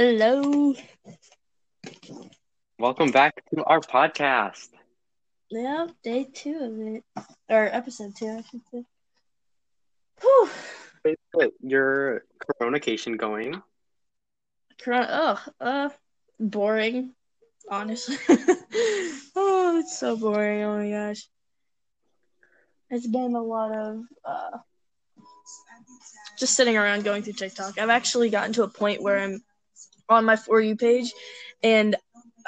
Hello. Welcome back to our podcast. Yeah, day two of it. Or episode two, I should say. Whew. Wait, wait, Your coronation going? Corona, oh, uh, boring, honestly. oh, it's so boring. Oh my gosh. It's been a lot of, uh, just sitting around going through TikTok. I've actually gotten to a point where I'm on my For You page and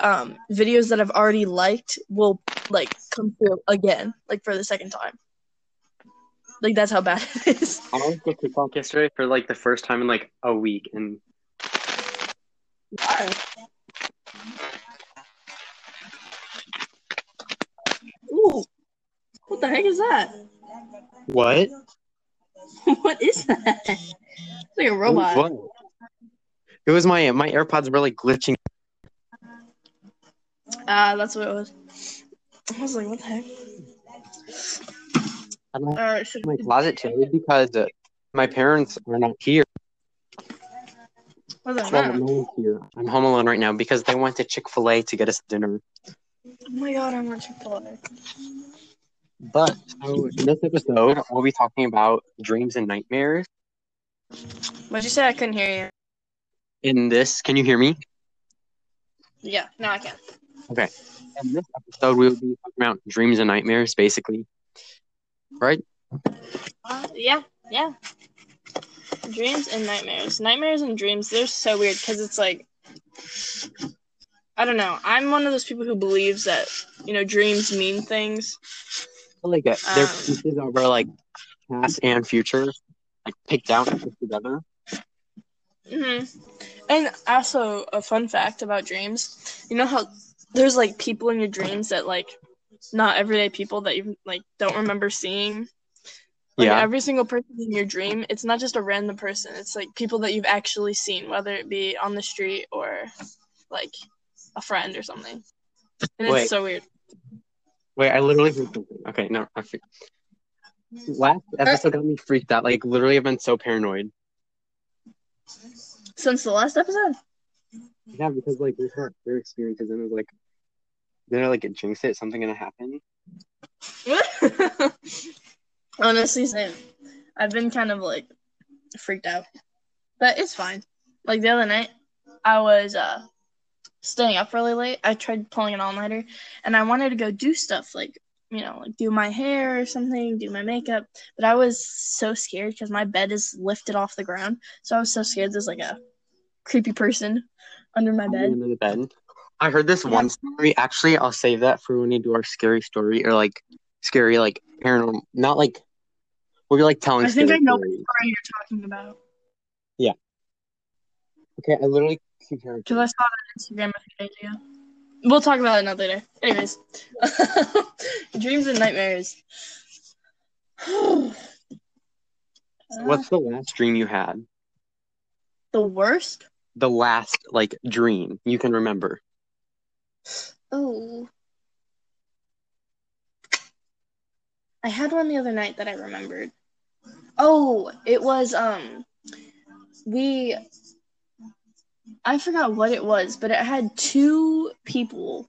um, videos that I've already liked will like come through again, like for the second time. Like that's how bad it is. I was on TikTok yesterday for like the first time in like a week, and Why? Ooh, what the heck is that? what? what is that? It's like a robot. What? It was my my AirPods were like glitching. Ah, that's what it was. I was like, what the heck? I'm not right, so in my closet today because uh, my parents are not here. Well, one's here. I'm home alone right now because they went to Chick-fil-A to get us dinner. Oh my god, I'm on Chick-fil-A. But so in this episode, we'll be talking about dreams and nightmares. What'd you say? I couldn't hear you. In this, can you hear me? Yeah, now I can. Okay. In this episode, we'll be talking about dreams and nightmares, basically. Right? Uh, yeah, yeah. Dreams and nightmares. Nightmares and dreams, they're so weird because it's like, I don't know. I'm one of those people who believes that, you know, dreams mean things. Like uh, they're Um, pieces of our like past and future, like picked out and put together. hmm And also, a fun fact about dreams you know how there's like people in your dreams that, like, not everyday people that you, like, don't remember seeing? Like yeah. every single person in your dream, it's not just a random person. It's like people that you've actually seen, whether it be on the street or like a friend or something. And Wait. it's so weird. Wait, I literally. Okay, no, I fe- last episode got me freaked out. Like literally, I've been so paranoid. Since the last episode? Yeah, because like we heard their experiences, and it was like, then I like it jinx it. Something gonna happen. Honestly, same. I've been kind of like freaked out, but it's fine. Like the other night, I was uh staying up really late. I tried pulling an all nighter, and I wanted to go do stuff like you know, like do my hair or something, do my makeup. But I was so scared because my bed is lifted off the ground, so I was so scared there's like a creepy person under my bed. Under the bed. I heard this Yeah. one story. Actually, I'll save that for when we do our scary story or like scary like paranormal. Not like we'll be like telling. I think I know what story you're talking about Yeah. Okay, I literally keep hearing. because I saw it on Instagram a few days ago. We'll talk about it another day. Anyways, dreams and nightmares. What's the last dream you had? the worst? The last like dream you can remember. Oh, I had one the other night that I remembered. Oh, it was um, we. I forgot what it was, but it had two people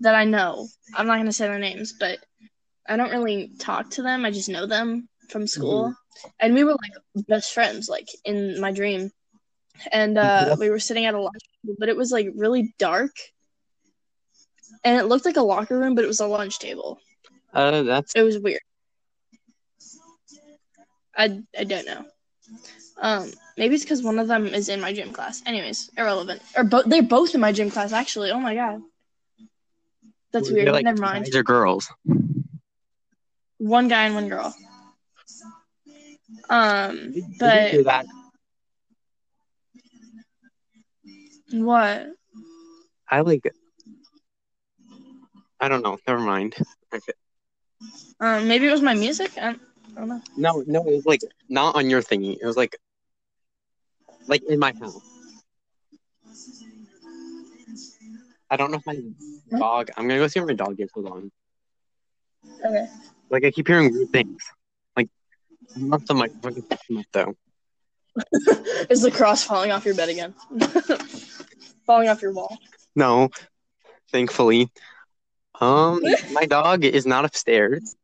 that I know. I'm not gonna say their names, but I don't really talk to them. I just know them from school, and we were like best friends, like in my dream. And uh, Yes. we were sitting at a lunch table, but it was like really dark, and it looked like a locker room, but it was a lunch table. Uh, that's It was weird. I I don't know. Um, maybe it's because one of them is in my gym class. Anyways, irrelevant. Or both they're both in my gym class actually. Oh my god, that's weird. like, Never mind. Or girls? One guy and one girl. Um, but what? I like. I don't know. Never mind. Okay. Um, maybe it was my music. I don't know. No, no, it was like not on your thingy. It was like, like in my house. I don't know if my dog. I'm gonna go see where my dog is. Hold on. Okay. Like I keep hearing weird things. Like not the microphone can pick them up though. Is the cross falling off your bed again? falling off your wall. No, thankfully. Um, my dog is not upstairs.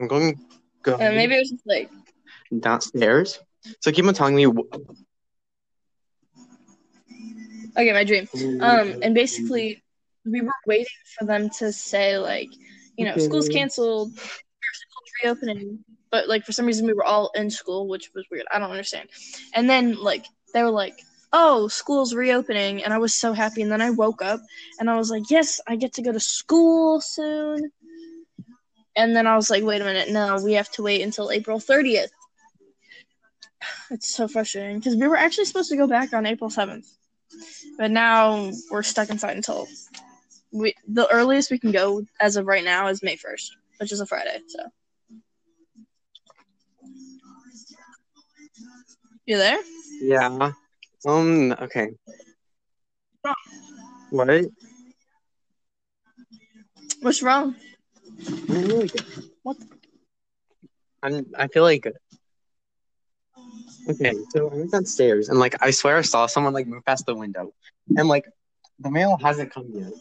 I'm going go And maybe it was just like downstairs. So keep on telling me. wh- okay, my dream. Um, and basically, we were waiting for them to say like, you know, school's canceled, school's reopening, but like for some reason we were all in school, which was weird. I don't understand. And then like they were like, "Oh, school's reopening," and I was so happy. And then I woke up and I was like, "Yes, I get to go to school soon." And then I was like, "Wait a minute, no, we have to wait until April 30th." It's so frustrating because we were actually supposed to go back on April 7th. But now we're stuck inside until we the earliest we can go as of right now is May first, which is a Friday. So you there? Yeah. Um. Okay. What? What's wrong? I'm really good. What? I'm. I feel like. Okay, so I went downstairs and like I swear I saw someone like move past the window, and like the mail hasn't come yet.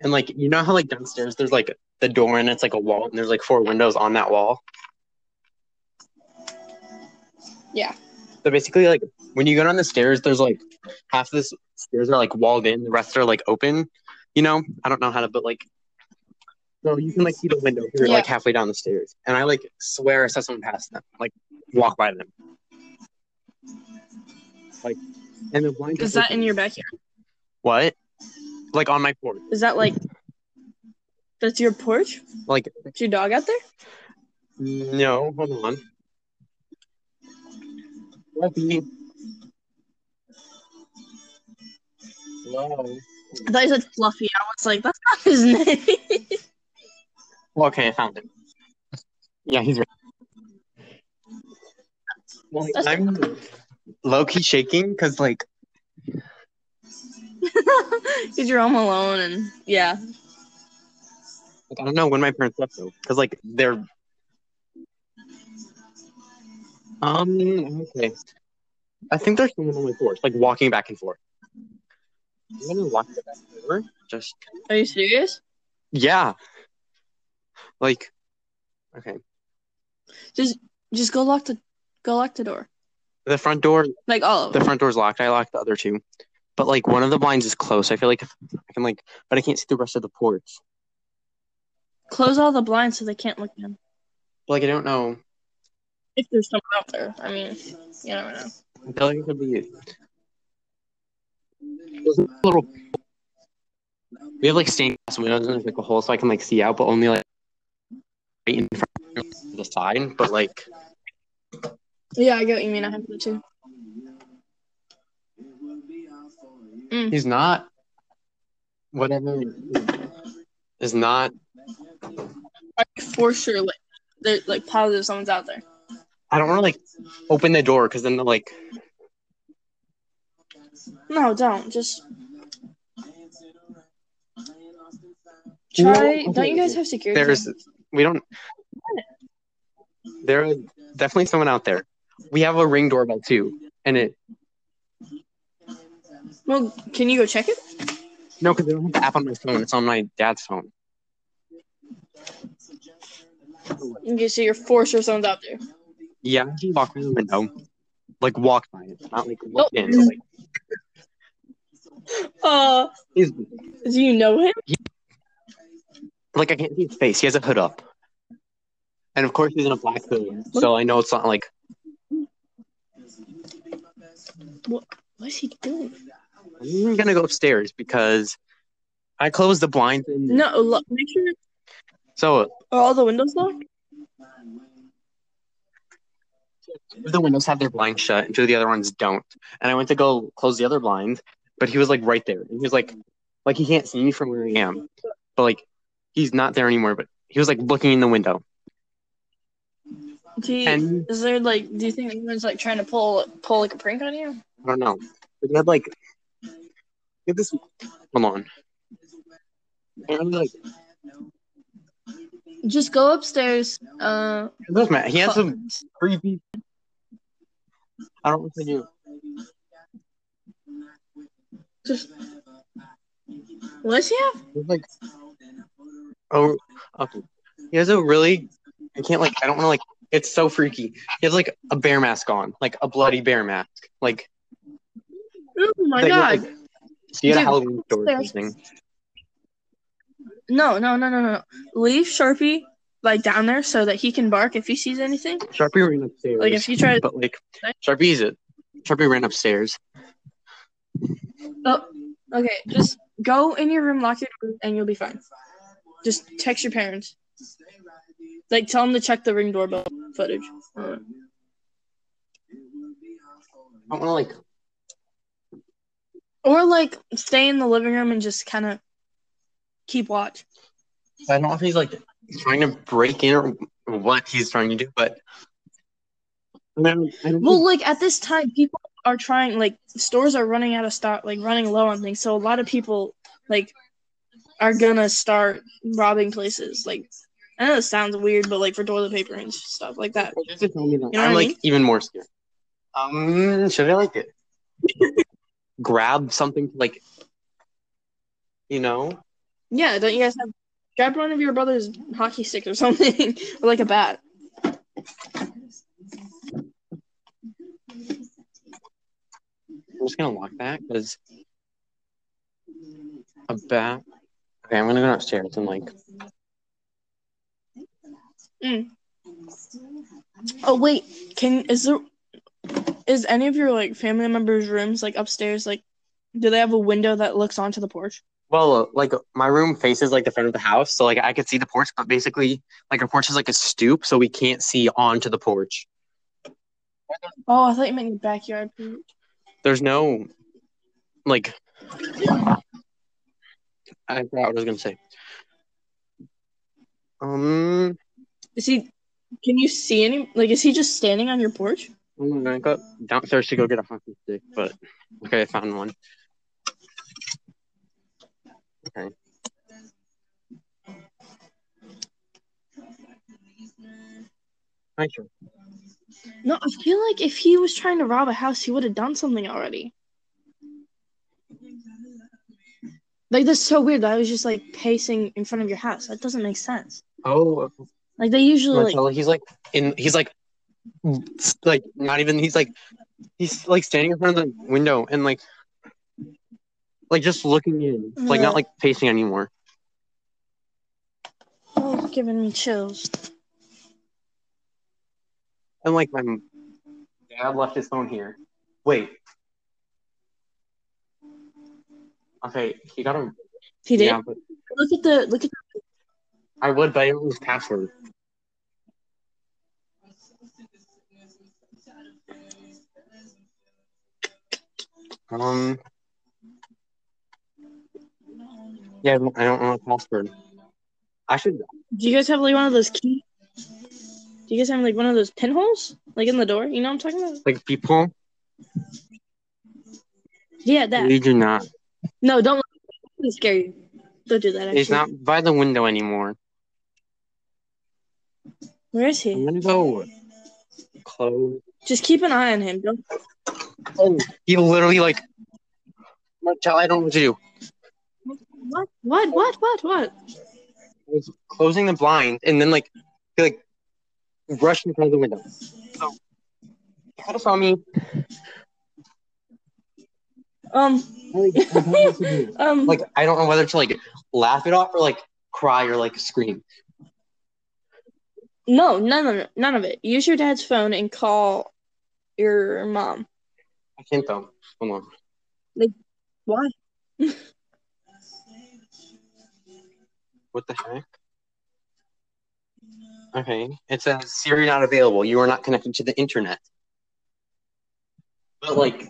And like you know how like downstairs there's like the door and it's like a wall and there's like four windows on that wall. Yeah. So basically, like when you go down the stairs, there's like half the s- stairs are like walled in, the rest are like open. You know, I don't know how to, but like, so you can like see the window if you're like halfway down the stairs, and I like swear I saw someone pass them, like walk by them, like, and the blind. Is that in your backyard? what? Like on my porch, Is that like that's your porch? like Is your dog out there? no, hold on. Fluffy. Hello. I thought you said Fluffy. I was like, that's not his name. Okay, I found him. Yeah, he's right. Well, That's- I'm low key shaking because, like, Because you're home alone and yeah. like, I don't know when my parents left though, because like they're. Um. Okay. I think there's someone on my porch, like walking back and forth. I'm gonna the back door. Just Are you serious? yeah. Like, okay. Just just go lock the go lock the door. The front door Like all. The front door's locked. I locked the other two. But like one of the blinds is closed. I feel like I can like but I can't see the rest of the porch. Close all the blinds so they can't look in. Like I don't know. If there's someone out there. I mean, you never know. I feel like it could be a little we have like stained glass windows and there's like a hole so I can like see out, but only like right in front of the side. But like Yeah, I get what you mean. I have that too. Mm. he's not whatever is not for sure like they're like positive someone's out there. I don't wanna like open the door because then they're like No, don't. Just try. okay, don't you guys have security? there's we don't there is definitely someone out there we have a ring doorbell too and it Well, can you go check it? no because i don't have the app on my phone it's on my dad's phone Okay, so you're for sure someone's out there. yeah he walked by the window like walked by it not like walked in like Uh, he's do you know him? like i can't see his face he has a hood up and of course he's in a black hood so i know it's not like What is he doing? i'm gonna go upstairs because i closed the blinds and No, look, make sure so are all the windows locked. Two of the windows have their blinds shut and two of the other ones don't. And I went to go close the other blind, but he was like right there. And he was like like he can't see me from where I am. But like he's not there anymore, but he was like looking in the window. Do you, And is there like? Do you think anyone's like trying to pull pull like a prank on you? I don't know. He had like had this hold on. Apparently like Just go upstairs. Uh, It matter. He has some creepy. I don't know what to do. just. What does he have? Like, oh, okay. He has a really. I can't like. I don't want to like. It's so freaky. He has like a bear mask on, like a bloody bear mask. Like, Oh my god! like, see at a Halloween store or something. No, no, no, no, no. Leave Sharpie like down there so that he can bark if he sees anything. Sharpie ran upstairs. Like if you try to. but like Sharpie's it. Sharpie ran upstairs. Oh, okay. Just go in your room, lock your door, and you'll be fine. Just text your parents. Like tell them to check the ring doorbell footage. I want to like. Or like stay in the living room and just kind of keep watch. I don't know if he's like trying to break in or what he's trying to do, but. I don't, I don't Well, like at this time, people are trying. Like stores are running out of stock, like running low on things. So a lot of people like are gonna start robbing places. Like I know it sounds weird, but like for toilet paper and stuff like that. Just tell me that, You know I'm like mean? even more scared. Um, should I like it? Grab something to like, you know? Yeah, don't you guys have grab one of your brother's hockey sticks or something, or like a bat? I'm just gonna lock that because a bat. Okay, I'm gonna go upstairs and like. Oh wait, can is there is any of your like family members' rooms like upstairs? Like, do they have a window that looks onto the porch? Well, like my room faces like the front of the house, so like I could see the porch, but basically, like our porch is like a stoop, so we can't see onto the porch. Oh, I thought you meant your backyard. There's no, like, I forgot what I was gonna say. Um, Is he? Can you see any? Like, is he just standing on your porch? Oh I'm gonna go downstairs to go get a hockey stick, but okay, I found one. Okay. Hi, sure. No, I feel like if he was trying to rob a house, he would have done something already. Like that's so weird. That I was just like pacing in front of your house. That doesn't make sense. Oh, Like they usually like he's like in. He's like, like not even. He's like, he's like standing in front of the window and like, like just looking in, like not like pacing anymore. oh, giving me chills. And like my dad left his phone here. Wait. Okay, he got a. He did. Yeah, but Look at the look at. I would, but I don't lose password. Um. Yeah, I don't I don't know the password. I should. Do you guys have like one of those key? Do you guys have like one of those pinholes like in the door? You know what I'm talking about? Like people, Yeah, that. we do not. No, don't. Scare you. Don't do that. Actually. He's not by the window anymore. Where is he? gonna go close. Just keep an eye on him. Don't. Oh, he literally like. Martel, I don't know what to do. What? What? What? What? What? Was closing the blind, and then like, he like rushed in front of the window. So, kind of saw me. Um. Like, I don't know what to do. Um. like I don't know whether to like laugh it off or like cry or like scream. No, none of it. None of it. Use your dad's phone and call your mom. I can't though. Hold on. Like, Why? What the heck? Okay, it says Siri not available. You are not connected to the internet. But like,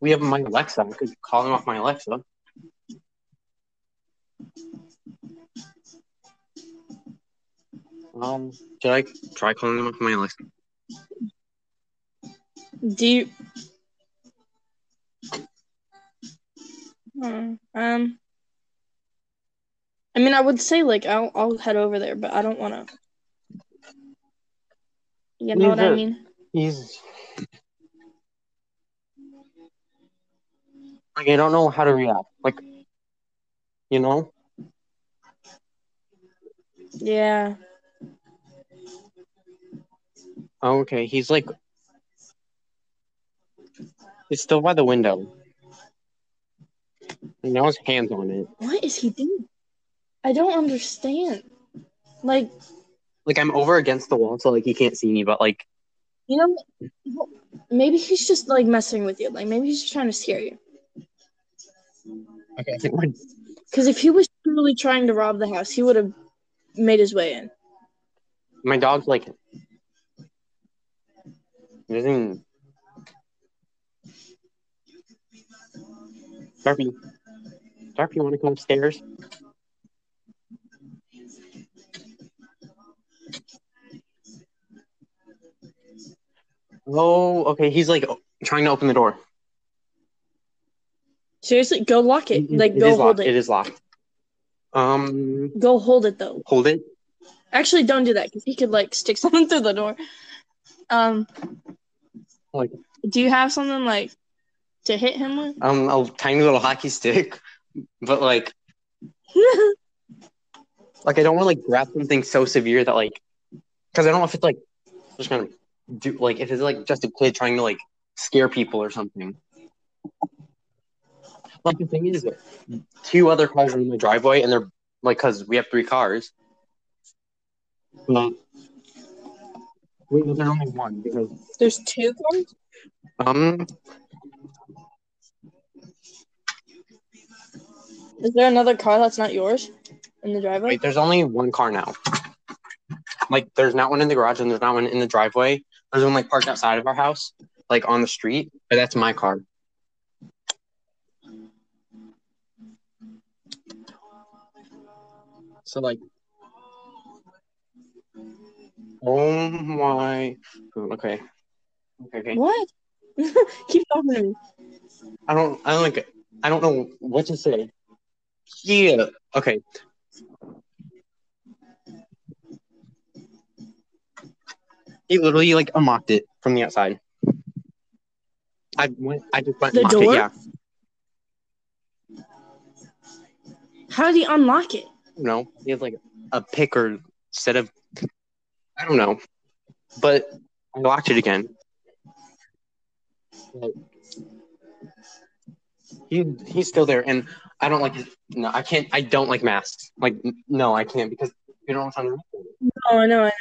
we have my Alexa. I could call him off my Alexa. Um, should I try calling him off my list? Do you? Hmm, Um. I mean, I would say like I'll I'll head over there, but I don't want to. You know what I mean? He's like I don't know how to react. Like you know, Yeah. Oh, okay. He's like he's still by the window. And now his hands on it. What is he doing? I don't understand. Like, Like I'm over against the wall, so like he can't see me. But like you know, maybe he's just like messing with you. Like maybe he's just trying to scare you. okay, I think we're Because if he was truly trying to rob the house, he would have made his way in. my dog's like even Darby. Darby, you want to come upstairs? Oh, okay. He's like trying to open the door. Seriously, go lock it. Like It go hold locked. it. It is locked. Um, Go hold it though. hold it. Actually, don't do that because he could like stick something through the door. Um, Like do you have something like to hit him with? um a tiny little hockey stick, but like like I don't want to like grab something so severe that like because I don't know if it's like just gonna do like if it's like just a kid trying to like scare people or something. Like the thing is, two other cars are in my driveway, and they're like because we have three cars. But wait, no, there's only one because There's two cars. um Is there another car that's not yours in the driveway? wait, there's only one car now. Like there's not one in the garage and there's not one in the driveway. There's one like parked outside of our house, like on the street. But that's my car. So like, oh my, okay, okay, okay. What? Keep talking to me. I don't, I don't like, I don't know what to say. Yeah, okay. He literally like unlocked it from the outside. I went, I just went The door? it. Yeah, How did he unlock it? No, he has like a pick or set of, I don't know, but I locked it again. Like, he he's still there, and I don't like his. No, I can't. I don't like masks. Like, no, I can't because you I'm trying to. Oh, I know.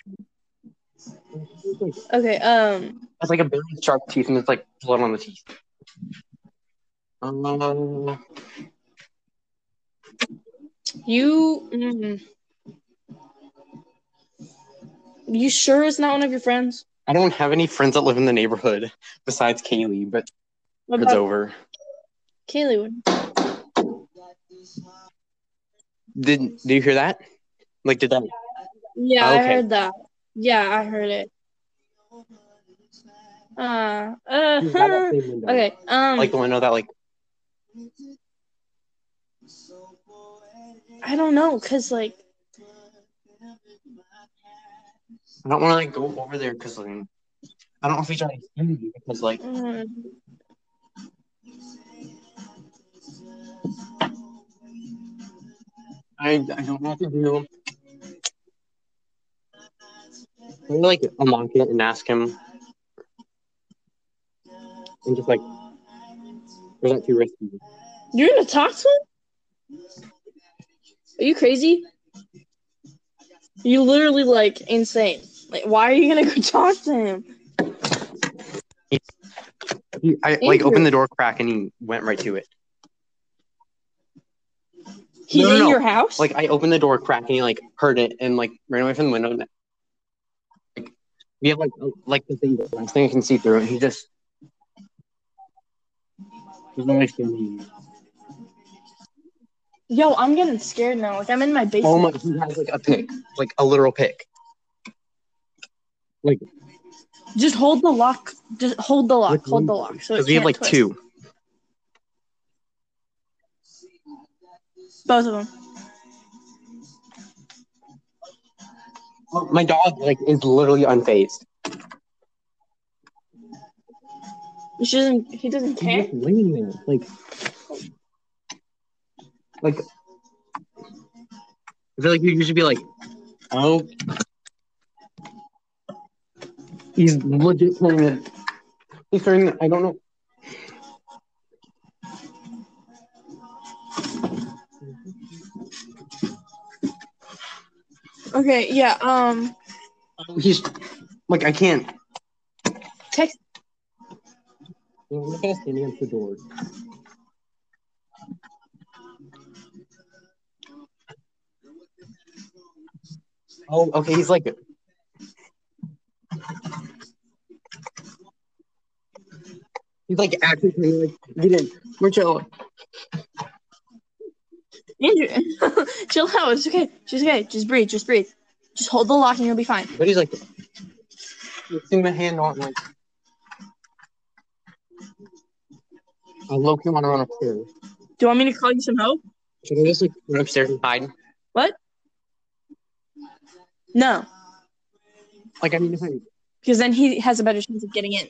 Okay. Um. It's like a very sharp teeth, and it's like blood on the teeth. Um, You. Mm, you sure it's not one of your friends? I don't have any friends that live in the neighborhood besides Kaylee, but What it's over. Kaylee? would- Did Did you hear that? Like, did that? Yeah, I Okay. heard that. Yeah, I heard it. Uh. Uh. By that same window. okay. Um. Like the window that like I don't know, cause like I don't want to like go over there because like I don't know if he's trying to scare me because like mm, I I don't know what to do. I'm like unlock it and ask him, and just like, is that too risky? you're gonna talk to him? Are you crazy? You literally like insane. Like, why are you gonna go talk to him? He, I like Andrew. opened the door crack and he went right to it. He's No, no, in no. your house. Like I opened the door crack and he like heard it and like ran away from the window. And, like we have like like the thing, the last thing I can see through, and he just. Not understanding. Yo, I'm getting scared now. Like I'm in my oh basement. Oh my! He has like a pick, like a literal pick. Like Just hold the lock. Just hold the lock. Which hold the lock. So we have like twist. two. Both of them. my dog like is literally unfazed. She doesn't. He doesn't He's care. just laying there, like, like. I feel like you should be like, oh. He's legit turning it. He's turning. I don't know. Okay. Yeah. Um. He's like I can't. Text. You know, Look at standing against the door. Oh, okay. He's like. He's like actually like get in. Marcello. Andrew, chill out. It's okay. She's okay. Just breathe. Just breathe. Just hold the lock and you'll be fine. But he's like. Seeing my hand on like. I low key want to run upstairs. Do you want me to call you some help? Should I just like run upstairs and hide? What? No, Like I mean, if I, because then he has a better chance of getting in.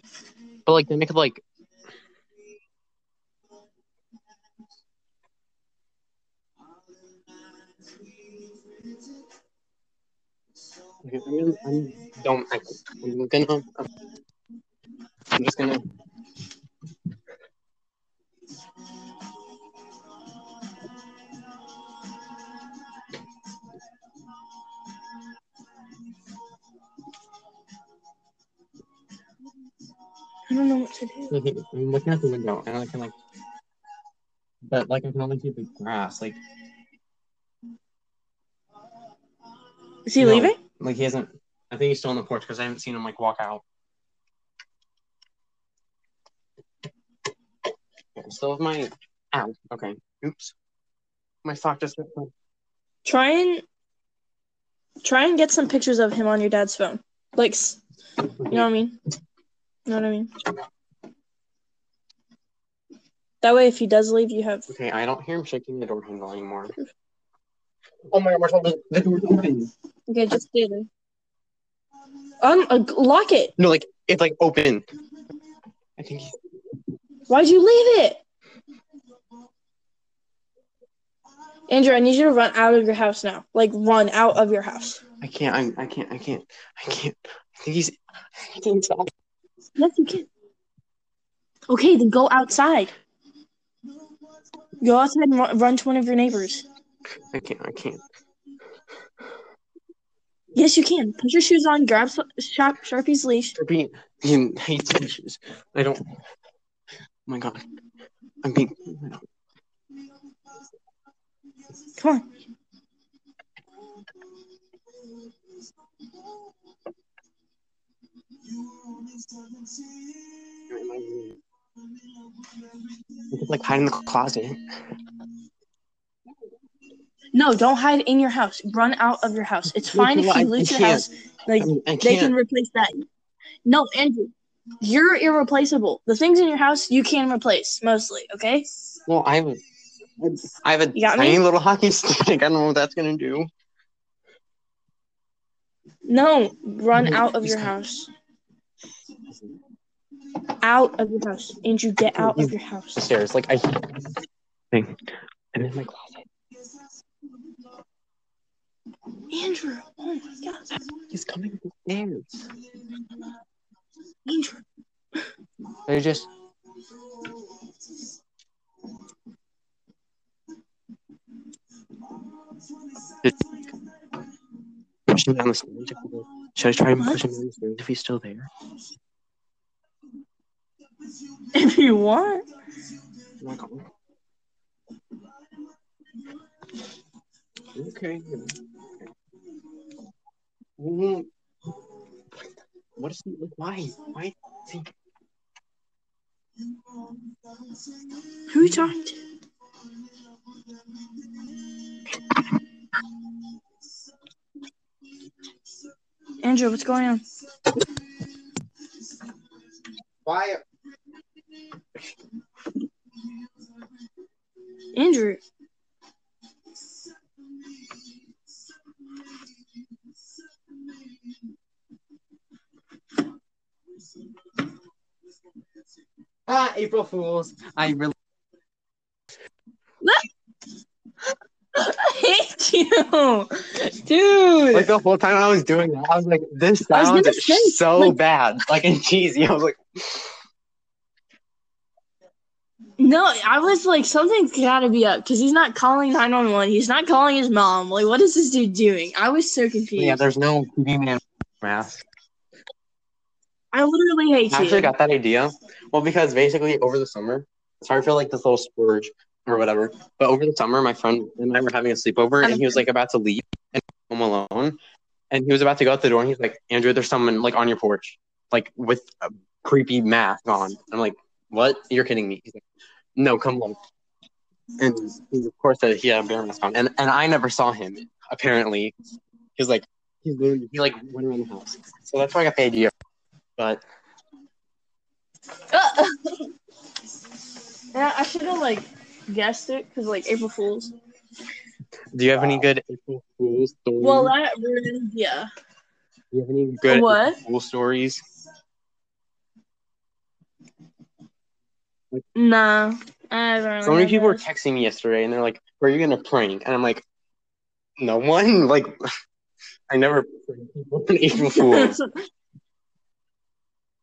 but like then I could like. Okay, I'm gonna, I'm don't I, I'm gonna I'm just gonna I don't know what to do. I'm looking at the window and I can like but like I can only see the grass like Is he No. leaving? Like he hasn't I think he's still on the porch because I haven't seen him like walk out. Okay, still have my ow okay oops my sock just got Try and try and get some pictures of him on your dad's phone. Like, you know what I mean? You know what I mean? That way, if he does leave, you have. Okay, I don't hear him shaking the door handle anymore. Oh my god, Marshall, the, the door's open. Okay, just stay there. Um, uh, lock it. No, like it's like open. I think Why'd you leave it? Andrew, I need you to run out of your house now. Like, run out of your house. I can't I'm I can't I can't I can't I think he's I think he's off. Yes, you can. Okay, then go outside. Go outside and run to one of your neighbors. I can't I can't. Yes, you can. Put your shoes on. Grab Sharp, Sharpie's leash. Being he hates issues. I don't oh my god. I'm being Come on. I could like hide in the closet. No, don't hide in your house. Run out of your house. It's fine if I- I you lose your can't. house. Like I, mean, I they can replace that. No, Andrew, you're irreplaceable. The things in your house you can replace mostly. Okay. Well, I have a, I have a You got me? tiny little hockey stick. I don't know what that's gonna do. No, run Mhm. out of your house. Out of your house, Andrew. Get out of your house. Stairs, like I. Thing. I'm in my closet. Andrew. Oh my God. He's coming upstairs. Andrew. I just. Push him down the stairs. Should I try and push him down the stairs if he's still there? If you want. Oh my god. Okay. Mm. What is he like? Why? Why? Is he... Who are you talking to? Andrew, what's going on? Why? Andrew. Ah, April Fools. I really I hate you, dude. like the whole time I was doing that. I was like, this sounds say, so like- bad, like and cheesy. I was like, no, I was like, something's gotta be up because he's not calling nine one one. He's not calling his mom. Like, what is this dude doing? I was so confused. yeah, there's no TV man mask. I literally hate I you. actually got that idea. Well, because basically over the summer, sorry for like this little splurge or whatever, but over the summer, my friend and I were having a sleepover, and he was like about to leave and home alone, and he was about to go out the door, and he's like, "Andrew, there's someone like on your porch, like with a creepy mask on." I'm like, "What? You're kidding me?" He's like, "No, come on." And he of course said he had a bear mask on, and and I never saw him. Apparently, he's like he's literally he like went around the house, so that's why I got the idea. But yeah, I should have like guessed it because like April Fools. Do you have any good April Fool's stories? Well, that ruined. Yeah. Do you have any good What? April Fool stories? Nah. I haven't really So many people were texting me yesterday, and they're like, "Were you gonna prank?" And I'm like, "No one." Like, I never prank people on April Fools.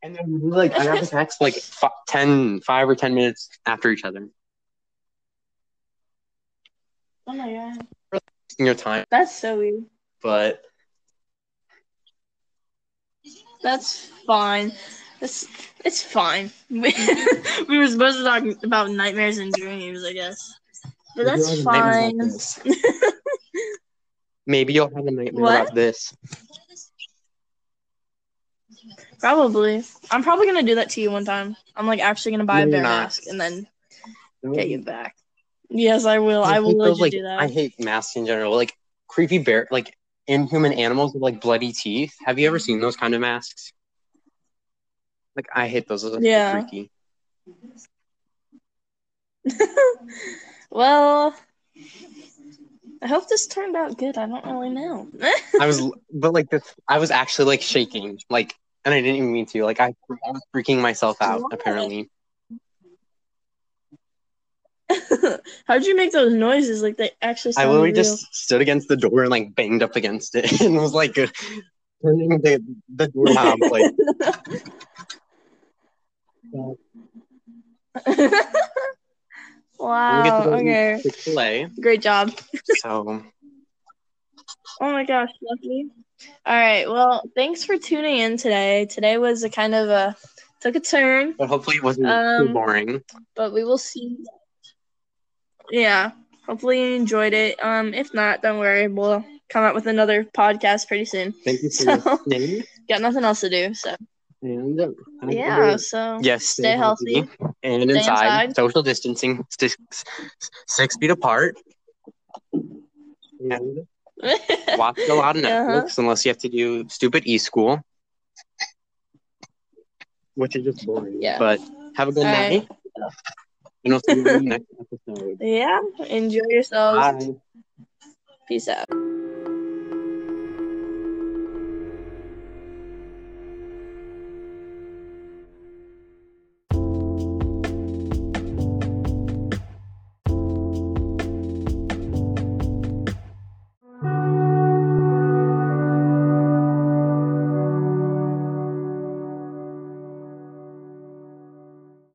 And then like I got the text like fi- 10, 5 or ten minutes after each other. oh my god, Wasting your time, that's so weird. but That's fine. It's it's fine. We, we were supposed to talk about nightmares and dreams, I guess. But that's you'll have a nightmare fine. Maybe you'll have a nightmare What? about this. Probably. I'm probably gonna do that to you one time. I'm like actually gonna buy No, a bear not. mask and then get you back. Yes, I will. I, I will those, like do that. I hate masks in general. Like creepy bear, like inhuman animals with like bloody teeth. Have you ever seen those kind of masks? Like I hate those. Those Yeah. freaky. well, I hope this turned out good. I don't really know. I was, but like this, I was actually like shaking, like, and I didn't even mean to. Like I, I was freaking myself out. Why? Apparently, How'd you make those noises? Like they actually I literally real. just stood against the door and like banged up against it, and was like uh, turning the the doorknob. Like we get to wow. Okay. A. Great job. So Oh my gosh, lucky. All right. Well, thanks for tuning in today. Today was a kind of a took a turn, but hopefully it wasn't too Um, boring. but we will see. Yeah. Hopefully you enjoyed it. Um, if not, don't worry. We'll come out with another podcast pretty soon. Thank you for so- listening. Got nothing else to do, so And uh, yeah. good- So yes, stay healthy. and Stay inside, inside. social distancing, six, six feet apart. And watch a lot of Uh-huh. Netflix unless you have to do stupid e school, which is just boring. Yeah. But have a good All right. night. And I'll see you in the next episode. Yeah. Enjoy yourselves. Bye. Peace out.